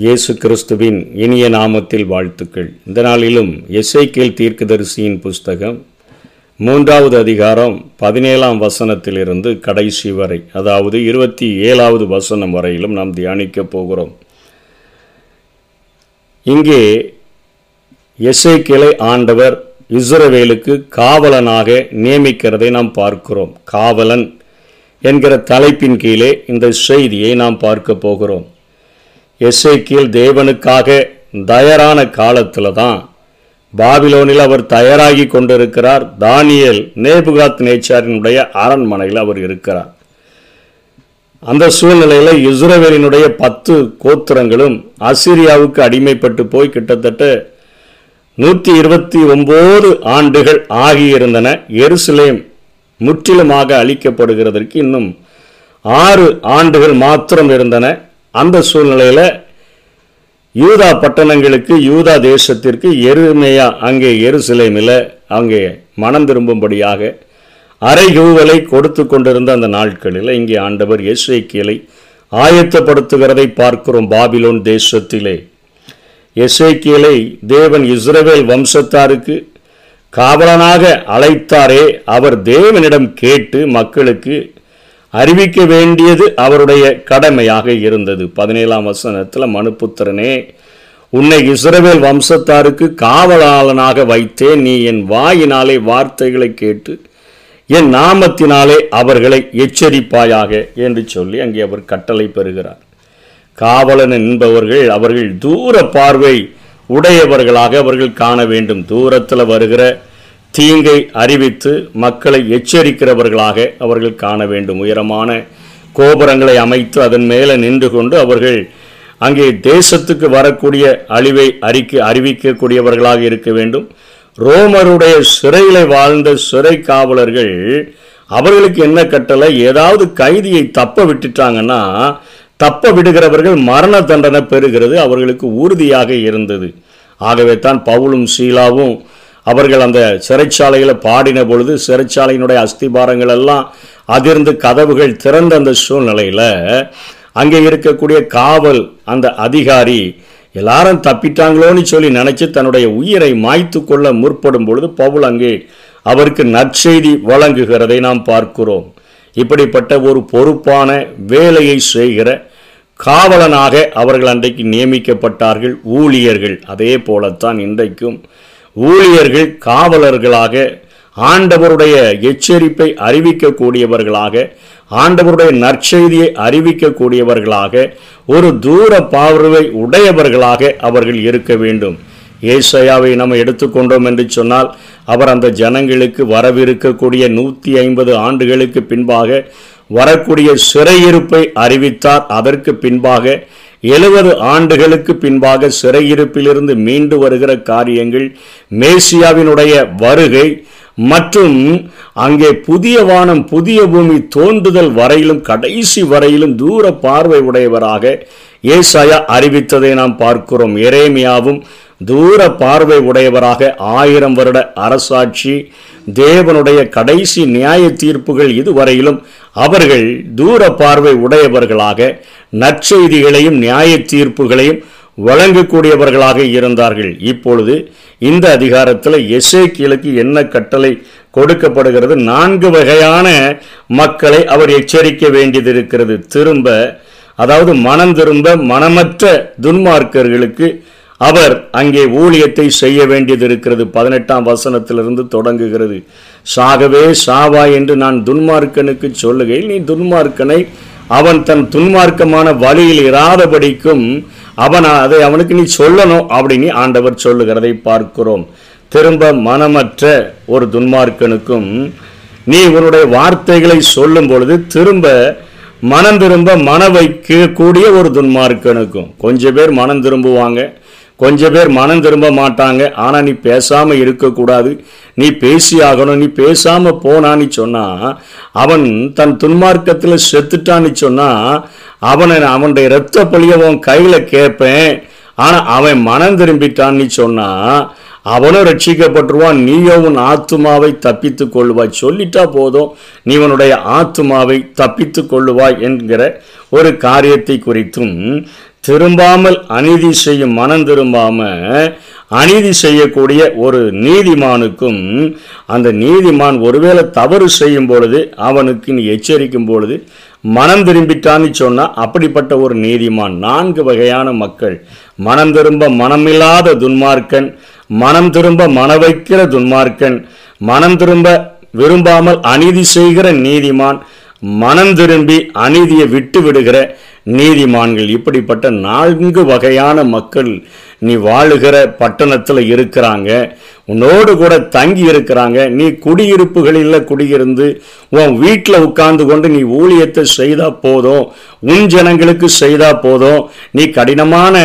இயேசு கிறிஸ்துவின் இனிய நாமத்தில் வாழ்த்துக்கள். இந்த நாளிலும் எஸ்ஐகேல் தீர்க்கதரிசியின் புஸ்தகம் மூன்றாவது அதிகாரம் பதினேழாம் வசனத்திலிருந்து கடைசி வரை அதாவது இருபத்தி ஏழாவது வசனம் வரையிலும் நாம் தியானிக்கப் போகிறோம். இங்கே எஸ்ஐகேலை ஆண்டவர் இஸ்ரவேலுக்கு காவலனாக நியமிக்கிறதை நாம் பார்க்கிறோம். காவலன் என்கிற தலைப்பின் கீழே இந்த செய்தியை நாம் பார்க்க போகிறோம். எஸ்ஐக்கியல் தேவனுக்காக தயாரான காலத்தில் தான் பாபிலோனில் அவர் தயாராகி கொண்டிருக்கிறார். தானியல் நேபுகாத் நேச்சாரினுடைய அரண்மனையில் அவர் இருக்கிறார். அந்த சூழ்நிலையில் இஸ்ரவேலினுடைய பத்து கோத்திரங்களும் அசிரியாவுக்கு அடிமைப்பட்டு போய் கிட்டத்தட்ட நூற்றி இருபத்தி ஒம்பது ஆண்டுகள் ஆகியிருந்தன. எருசலேம் முற்றிலுமாக அழிக்கப்படுகிறதற்கு இன்னும் ஆறு ஆண்டுகள் மாத்திரம் இருந்தன. அந்த சூழ்நிலையில் யூதா பட்டணங்களுக்கு யூதா தேசத்திற்கு எருமையா அங்கே எருசலேமில் அங்கே மனம் திரும்பும்படியாக அரைகூவலை கொடுத்து கொண்டிருந்த அந்த நாட்களில் இங்கே ஆண்டவர் எஸ்ஐக்கியலை ஆயத்தப்படுத்துகிறதை பார்க்கிறோம் பாபிலோன் தேசத்திலே. எஸ்ஐக்கியலை தேவன் இஸ்ரவேல் வம்சத்தாருக்கு காவலனாக அழைத்தாரே. அவர் தேவனிடம் கேட்டு மக்களுக்கு அறிவிக்க வேண்டியது அவருடைய கடமையாக இருந்தது. பதினேழாம் வசனத்தில் மனுப்புத்திரனே உன்னை இஸ்ரவேல் வம்சத்தாருக்கு காவலாளனாக வைத்தேன். நீ என் வாயினாலே வார்த்தைகளை கேட்டு என் நாமத்தினாலே அவர்களை எச்சரிப்பாயாக என்று சொல்லி அங்கே அவர் கட்டளை பெறுகிறார். காவலன் என்பவர்கள் அவர்கள் தூர பார்வை உடையவர்களாக அவர்கள் காண வேண்டும். தூரத்தில் வருகிற தீங்கை அறிவித்து மக்களை எச்சரிக்கிறவர்களாக அவர்கள் காண வேண்டும். உயரமான கோபுரங்களை அமைத்து அதன் மேலே நின்று கொண்டு அவர்கள் அங்கே தேசத்துக்கு வரக்கூடிய அழிவை அறிக்க அறிவிக்கக்கூடியவர்களாக இருக்க வேண்டும். ரோமருடைய சிறையில் வாழ்ந்த சிறை காவலர்கள் அவர்களுக்கு என்ன கட்டளை? ஏதாவது கைதியை தப்ப விட்டுட்டாங்கன்னா தப்ப விடுகிறவர்கள் மரண தண்டனை பெறுகிறது அவர்களுக்கு உறுதியாக இருந்தது. ஆகவே தான் பவுலும் சீலாவும் அவர்கள் அந்த சிறைச்சாலையில் பாடின பொழுது சிறைச்சாலையினுடைய அஸ்திபாரங்கள் எல்லாம் அதிர்ந்து கதவுகள் திறந்த அந்த சூழ்நிலையில் அங்கே இருக்கக்கூடிய காவல் அந்த அதிகாரி எல்லாரும் தப்பிட்டாங்களோன்னு சொல்லி நினச்சி தன்னுடைய உயிரை மாய்த்து கொள்ள முற்படும் பொழுது பவுல் அங்கே அவருக்கு நற்செய்தி வழங்குகிறதை நாம் பார்க்கிறோம். இப்படிப்பட்ட ஒரு பொறுப்பான வேலையை செய்கிற காவலனாக அவர்கள் அன்றைக்கு நியமிக்கப்பட்டார்கள் ஊழியர்கள். அதே போலத்தான் இன்றைக்கும் ஊழியர்கள் காவலர்களாக ஆண்டவருடைய எச்சரிப்பை அறிவிக்கக்கூடியவர்களாக ஆண்டவருடைய நற்செய்தியை அறிவிக்கக்கூடியவர்களாக ஒரு தூர பார்வை உடையவர்களாக அவர்கள் இருக்க வேண்டும். ஏசையாவை நம்ம எடுத்துக்கொண்டோம் என்று சொன்னால் அவர் அந்த ஜனங்களுக்கு வரவிருக்கக்கூடிய நூற்றி ஐம்பது ஆண்டுகளுக்கு பின்பாக வரக்கூடிய சிறையிருப்பை அறிவித்தார். அதற்கு பின்பாக எழுபது ஆண்டுகளுக்கு பின்பாக சிறையிருப்பிலிருந்து மீண்டு வருகிற காரியங்கள் மேசியாவினுடைய வருகை மற்றும் அங்கே புதிய வானம் புதிய பூமி தோன்றுதல் வரையிலும் கடைசி வரையிலும் தூர பார்வை உடையவராக ஏசாயா அறிவித்ததை நாம் பார்க்கிறோம். எரேமியாவும் தூர பார்வை உடையவராக ஆயிரம் வருட அரசாட்சி தேவனுடைய கடைசி நியாய தீர்ப்புகள் இதுவரையிலும் அவர்கள் தூர பார்வை உடையவர்களாக நற்செய்திகளையும் நியாய தீர்ப்புகளையும் வழங்கக்கூடியவர்களாக இருந்தார்கள். இப்பொழுது இந்த அதிகாரத்தில் எசேக்கியலுக்கு என்ன கட்டளை கொடுக்கப்படுகிறது? நான்கு வகையான மக்களை அவர் எச்சரிக்க வேண்டியது இருக்கிறது திரும்ப அதாவது மனம் திரும்ப மனமற்ற துன்மார்க்கர்களுக்கு அவர் அங்கே ஊழியத்தை செய்ய வேண்டியது இருக்கிறது பதினெட்டாம் வசனத்திலிருந்து தொடங்குகிறது. சாகவே சாவா என்று நான் துன்மார்க்கனுக்கு சொல்லுகையில் நீ துன்மார்க்கனை அவன் தன் துன்மார்க்கமான வழியில் இராதபடிக்கும் அவன் அதை அவனுக்கு நீ சொல்லணும் அப்படின்னு ஆண்டவர் சொல்லுகிறதை பார்க்கிறோம். திரும்ப மனமற்ற ஒரு துன்மார்க்கனுக்கும் நீ உன்னுடைய வார்த்தைகளை சொல்லும் பொழுது திரும்ப மனம் திரும்ப மன வைக்கக்கூடிய ஒரு துன்மார்க்கனுக்கும். கொஞ்சம் பேர் மனம் திரும்புவாங்க. கொஞ்சம் பேர் மனம் திரும்ப மாட்டாங்க. ஆனால் நீ பேசாமல் இருக்கக்கூடாது. நீ பேசி ஆகணும் நீ பேசாமல் போனான்னு சொன்னால் அவன் தன் துன்மார்க்கத்தில் செத்துட்டான்னு சொன்னால் அவனை அவனுடைய இரத்த பழிய உன் கையில் கேட்பேன் ஆனால் அவன் மனம் திரும்பிட்டான்னு சொன்னால் அவனும் ரட்சிக்கப்பட்டுருவான். நீயோ உன் ஆத்துமாவை தப்பித்து கொள்ளுவாய் சொல்லிட்டா போதும். நீ உன்னுடைய ஆத்துமாவை தப்பித்து கொள்ளுவாய் என்கிற ஒரு காரியத்தை குறித்தும் திரும்பாமல் அநீதி செய்யும் மனம் திரும்பாம அநீதி செய்யக்கூடிய ஒரு நீதிமானுக்கும் அந்த நீதிமான் ஒருவேளை தவறு செய்யும் பொழுது அவனுக்கு நீ எச்சரிக்கும் பொழுது மனம் திரும்பிட்டான்னு சொன்னால் அப்படிப்பட்ட ஒரு நீதிமான் நான்கு வகையான மக்கள். மனம் திரும்ப மனமில்லாத துன்மார்க்கன் மனம் திரும்ப மன வைக்கிற துன்மார்க்கன் மனம் திரும்ப விரும்பாமல் அநீதி செய்கிற நீதிமான் மனம் திரும்பி அநீதியை விட்டு விடுகிற நீதிமான்கள். இப்படிப்பட்ட நான்கு வகையான மக்கள் நீ வாழுகிற பட்டணத்தில் இருக்கிறாங்க. உன்னோடு கூட தங்கி இருக்கிறாங்க. நீ குடியிருப்புகளில் குடியிருந்து உன் வீட்டில் உட்கார்ந்து கொண்டு நீ ஊழியத்தை செய்தா போதும். உன் ஜனங்களுக்கு செய்தா போதும். நீ கடினமான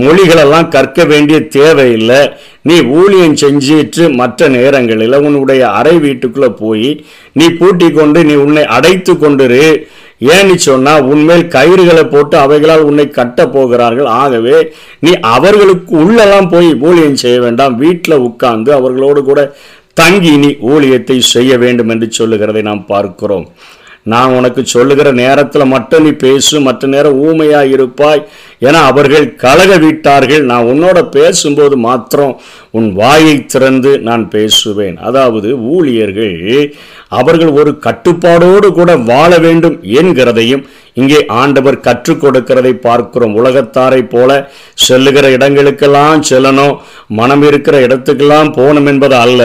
மொழிகளெல்லாம் கற்க வேண்டிய தேவையில்லை. நீ ஊழியம் செஞ்சிட்டு மற்ற நேரங்களில் உன்னுடைய அறை வீட்டுக்குள்ளே போய் நீ பூட்டி கொண்டு நீ உன்னை அடைத்து கொண்டுரு ஏன்னு சொன்னால் உன்மேல் கயிறுகளை போட்டு அவைகளால் உன்னை கட்ட போகிறார்கள். ஆகவே நீ அவர்களுக்கு உள்ளெல்லாம் போய் ஊழியம் செய்ய வேண்டாம். வீட்டில் உட்கார்ந்து அவர்களோடு கூட தங்கி நீ ஊழியத்தை செய்ய வேண்டும் என்று சொல்லுகிறதை நாம் பார்க்கிறோம். நான் உனக்கு சொல்லுகிற நேரத்தில் மட்டும் நீ பேசு மற்ற நேரம் ஊமையாக இருப்பாய். ஏன்னா அவர்கள் கலக விட்டார்கள். நான் உன்னோட பேசும்போது மாத்திரம் உன் வாயை திறந்து நான் பேசுவேன். அதாவது ஊழியர்கள் அவர்கள் ஒரு கட்டுப்பாடோடு கூட வாழ வேண்டும் என்கிறதையும் இங்கே ஆண்டவர் கற்றுக் கொடுக்கிறதை பார்க்கிறோம். உலகத்தாரை போல செல்லுகிற இடங்களுக்கெல்லாம் செல்லணும். மனம் இருக்கிற இடத்துக்கெல்லாம் போகணும் என்பது அல்ல.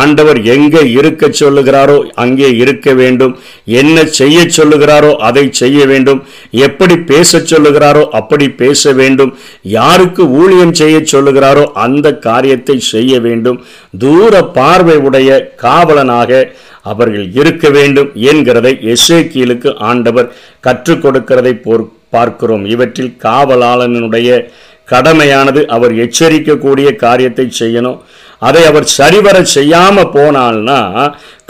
ஆண்டவர் எங்கே இருக்க சொல்லுகிறாரோ அங்கே இருக்க வேண்டும். என்ன செய்ய சொல்லுகிறாரோ அதை செய்ய வேண்டும். எப்படி பேச சொல்லுகிறாரோ அப்படி பேச வேண்டும். யாருக்கு ஊழியம் செய்ய சொல்லுகிறாரோ அந்த காரியத்தை செய்ய வேண்டும். தூர பார்வை உடைய காவலனாக அவர்கள் இருக்க வேண்டும் என்கிறதை எசேக்கியலுக்கு ஆண்டவர் கற்றுக் கொடுக்கிறதை போர் பார்க்கிறோம். இவற்றில் காவலாளனுடைய கடமையானது அவர் எச்சரிக்கக்கூடிய காரியத்தை செய்யணும். அதை அவர் சரிவர செய்யாம போனால்னா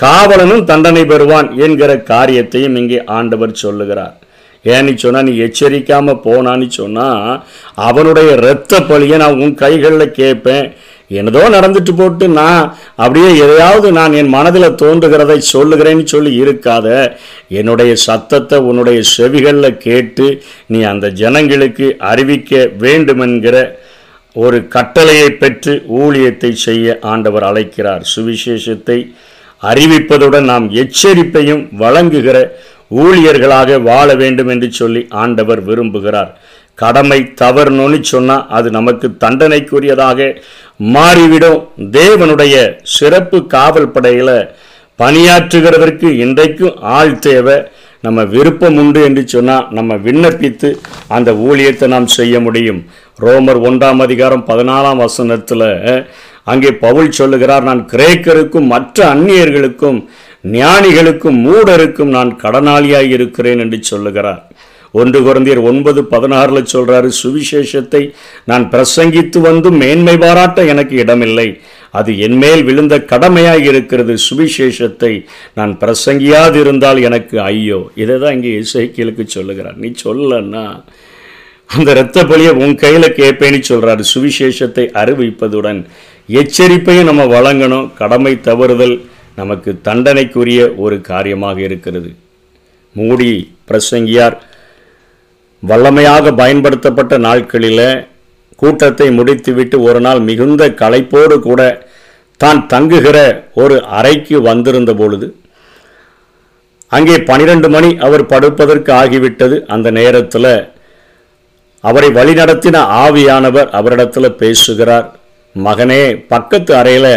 காவலனும் தண்டனை பெறுவான் என்கிற காரியத்தையும் இங்கே ஆண்டவர் சொல்லுகிறார். ஏன்னு சொன்னால் நீ எச்சரிக்காமல் போனான்னு சொன்னால் அவனுடைய இரத்த பழியை நான் உன் கைகளில் கேட்பேன் என்னதோ நடந்துட்டு போட்டு நான் அப்படியே எதையாவது நான் என் மனதில் தோன்றுகிறதை சொல்லுகிறேன்னு சொல்லி இருக்காத. என்னுடைய சத்தத்தை உன்னுடைய செவிகளில் கேட்டு நீ அந்த ஜனங்களுக்கு அறிவிக்க வேண்டுமென்கிற ஒரு கட்டளையை பெற்று ஊழியத்தை செய்ய ஆண்டவர் அழைக்கிறார். சுவிசேஷத்தை அறிவிப்பதுடன் நாம் எச்சரிப்பையும் வழங்குகிற ஊழியர்களாக வாழ வேண்டும் என்று சொல்லி ஆண்டவர் விரும்புகிறார். கடமை தவறுனு சொன்னால் அது நமக்கு தண்டனைக்குரியதாக மாறிவிடும். தேவனுடைய சிறப்பு காவல் படையில் பணியாற்றுகிறதற்கு இன்றைக்கும் ஆள் தேவை. நம்ம விருப்பம் உண்டு என்று சொன்னால் நம்ம விண்ணப்பித்து அந்த ஊழியத்தை நாம் செய்ய முடியும். ரோமர் ஒன்றாம் அதிகாரம் பதினாலாம் வசனத்தில் அங்கே பவுல் சொல்லுகிறார் நான் கிரேக்கருக்கும் மற்ற அந்நியர்களுக்கும் ஞானிகளுக்கும் மூடருக்கும் நான் கடனாளியாய் இருக்கிறேன் என்று சொல்லுகிறார். ஒன்று குழந்தையர் ஒன்பது பதினாறில் சொல்றாரு சுவிசேஷத்தை நான் பிரசங்கித்து வந்தும் மேன்மை பாராட்ட எனக்கு இடமில்லை. அது என்மேல் விழுந்த கடமையாக இருக்கிறது. சுவிசேஷத்தை நான் பிரசங்கியாதிருந்தால் எனக்கு ஐயோ. இதை தான் இங்கே இசைக்கியலுக்கு சொல்லுகிறார். நீ சொல்லன்னா அந்த இரத்த பலியை உன் கையில் கேட்பேன்னு சொல்கிறாரு சுவிசேஷத்தை அறிவிப்பதுடன் எச்சரிப்பையும் நம்ம வழங்கணும். கடமை தவறுதல் நமக்கு தண்டனைக்குரிய ஒரு காரியமாக இருக்கிறது. மூடி பிரசங்கியார் வல்லமையாக பயன்படுத்தப்பட்ட நாட்களில் கூட்டத்தை முடித்துவிட்டு ஒரு நாள் மிகுந்த களைப்போடு கூட தான் தங்குகிற ஒரு அறைக்கு வந்திருந்த பொழுது அங்கே பனிரெண்டு மணி அவர் படுப்பதற்கு ஆகிவிட்டது. அந்த நேரத்தில் அவரை வழிநடத்தின ஆவியானவர் அவரிடத்தில் பேசுகிறார். மகனே பக்கத்து அறையில்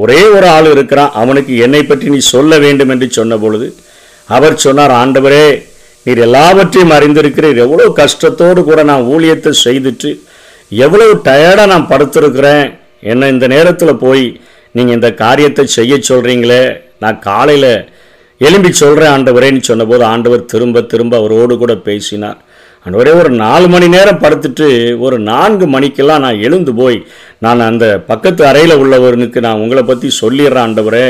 ஒரே ஒரு ஆள் இருக்கிறான் அவனுக்கு என்னை பற்றி நீ சொல்ல வேண்டும் என்று சொன்ன பொழுது அவர் சொன்னார் ஆண்டவரே நீர் எல்லாவற்றையும் அறிந்திருக்கிறீர். எவ்வளோ கஷ்டத்தோடு கூட நான் ஊழியத்தை செய்துட்டு எவ்வளவு டயர்டாக நான் படுத்திருக்கிறேன். என்ன இந்த நேரத்தில் போய் நீங்கள் இந்த காரியத்தை செய்ய சொல்கிறீங்களே நான் காலையில் எலும்பி சொல்கிறேன் ஆண்டவரேன்னு சொன்னபோது ஆண்டவர் திரும்ப திரும்ப அவரோடு கூட பேசினார். ஆண்டவரே ஒரு நாலு மணி நேரம் படுத்துட்டு ஒரு நான்கு மணிக்கெல்லாம் நான் எழுந்து போய் நான் அந்த பக்கத்து அறையில் உள்ளவனுக்கு நான் உங்களை பற்றி சொல்லிடுறேன் ஆண்டவரே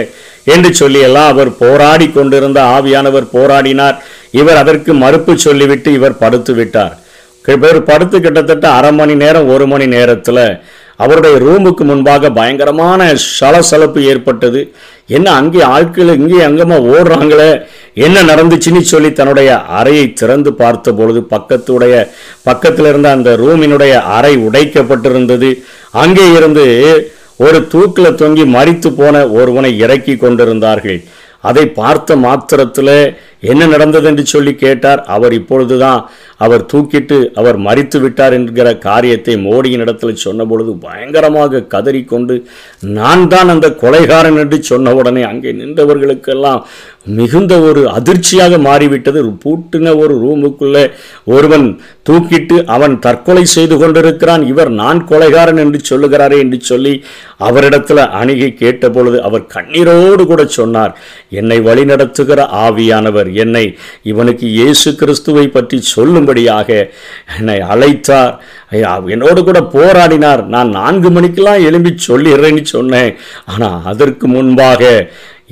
என்று சொல்லியெல்லாம் அவர் போராடி கொண்டிருந்த ஆவியானவர் போராடினார். இவர் அதற்கு மறுப்பு சொல்லிவிட்டு இவர் படுத்து விட்டார். இவர் படுத்து கிட்டத்தட்ட அரை மணி நேரம் ஒரு மணி நேரத்தில் அவருடைய ரூமுக்கு முன்பாக பயங்கரமான சலசலப்பு ஏற்பட்டது. என்ன அங்கே ஆட்கள் இங்கே அங்கமாக ஓடுறாங்களே? என்ன நடந்துச்சுன்னு சொல்லி தன்னுடைய அறையை திறந்து பார்த்த பொழுது பக்கத்துடைய பக்கத்தில் இருந்த அந்த ரூமினுடைய அறை உடைக்கப்பட்டிருந்தது. அங்கே இருந்து ஒரு தூக்கில் தொங்கி மறித்து போன ஒருவனை இறக்கி கொண்டிருந்தார்கள். அதை பார்த்த மாத்திரத்தில் என்ன நடந்தது என்று சொல்லி கேட்டார். அவர் இப்பொழுதுதான் அவர் தூக்கிட்டு அவர் மறித்து விட்டார் என்கிற காரியத்தை மோடியின் இடத்துல சொன்ன பொழுது பயங்கரமாக கதறிக்கொண்டு நான் தான் அந்த கொலைகாரன் என்று சொன்ன உடனே அங்கே நின்றவர்களுக்கெல்லாம் மிகுந்த ஒரு அதிர்ச்சியாக மாறிவிட்டது. பூட்டின ஒரு ரூமுக்குள்ளே ஒருவன் தூக்கிட்டு அவன் தற்கொலை செய்து கொண்டிருக்கிறான். இவர் நான் கொலைகாரன் என்று சொல்லுகிறாரே என்று சொல்லி அவரிடத்துல அணுகி கேட்ட பொழுது அவர் கண்ணீரோடு கூட சொன்னார். என்னை வழிநடத்துகிற ஆவியானவர் ஆண்டவர் என்னை இவனுக்கு இயேசு கிறிஸ்துவை பற்றி சொல்லும்படியாக என்னை அழைத்தார். என்னோடு கூட போராடினார். நான் நான்கு மணிக்கெல்லாம் எழும்பி சொல்லிடுறேன்னு சொன்னேன். ஆனால் அதற்கு முன்பாக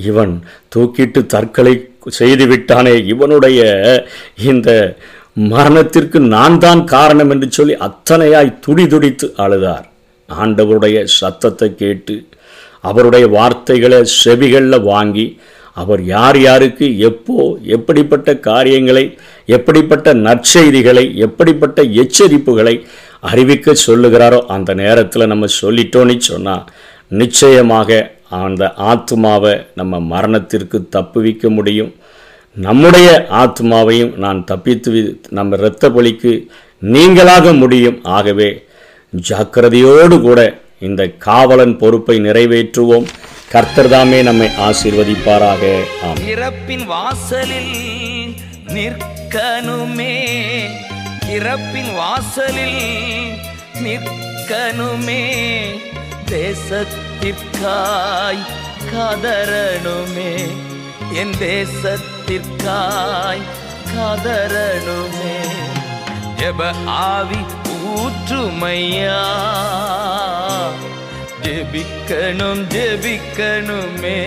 இவன் தூக்கிட்டு தற்கொலை செய்து விட்டானே. இவனுடைய இந்த மரணத்திற்கு நான் தான் காரணம் என்று சொல்லி அத்தனையாய் துடி துடித்து அழுதார். ஆண்டவருடைய சத்தத்தை கேட்டு அவருடைய வார்த்தைகளை செவிகளில் வாங்கி அவர் யார் யாருக்கு எப்போ எப்படிப்பட்ட காரியங்களை எப்படிப்பட்ட நற்செய்திகளை எப்படிப்பட்ட எச்சரிப்புகளை அறிவிக்க சொல்லுகிறாரோ அந்த நேரத்தில் நம்ம சொல்லிட்டோன்னு சொன்னால் நிச்சயமாக அந்த ஆத்மாவை நம்ம மரணத்திற்கு தப்புவிக்க முடியும். நம்முடைய ஆத்மாவையும் நான் தப்பித்து நம்ம இரத்த பலிக்கு நீங்களாக முடியும். ஆகவே ஜாக்கிரதையோடு கூட இந்த காவலன் பொறுப்பை நிறைவேற்றுவோம். கர்த்தர்தாமே நம்மை ஆசீர்வதிப்பாராக. இறப்பின் வாசலில் நிற்கனுமே இறப்பின் வாசலில் நிற்கனுமே தேசத்திற்காய் கதறணுமே என் தேசத்திற்காய் கதறணுமே ஜப ஆவி ஊற்றுமையா. ജപിക്കണം ജപിക്കണമേ.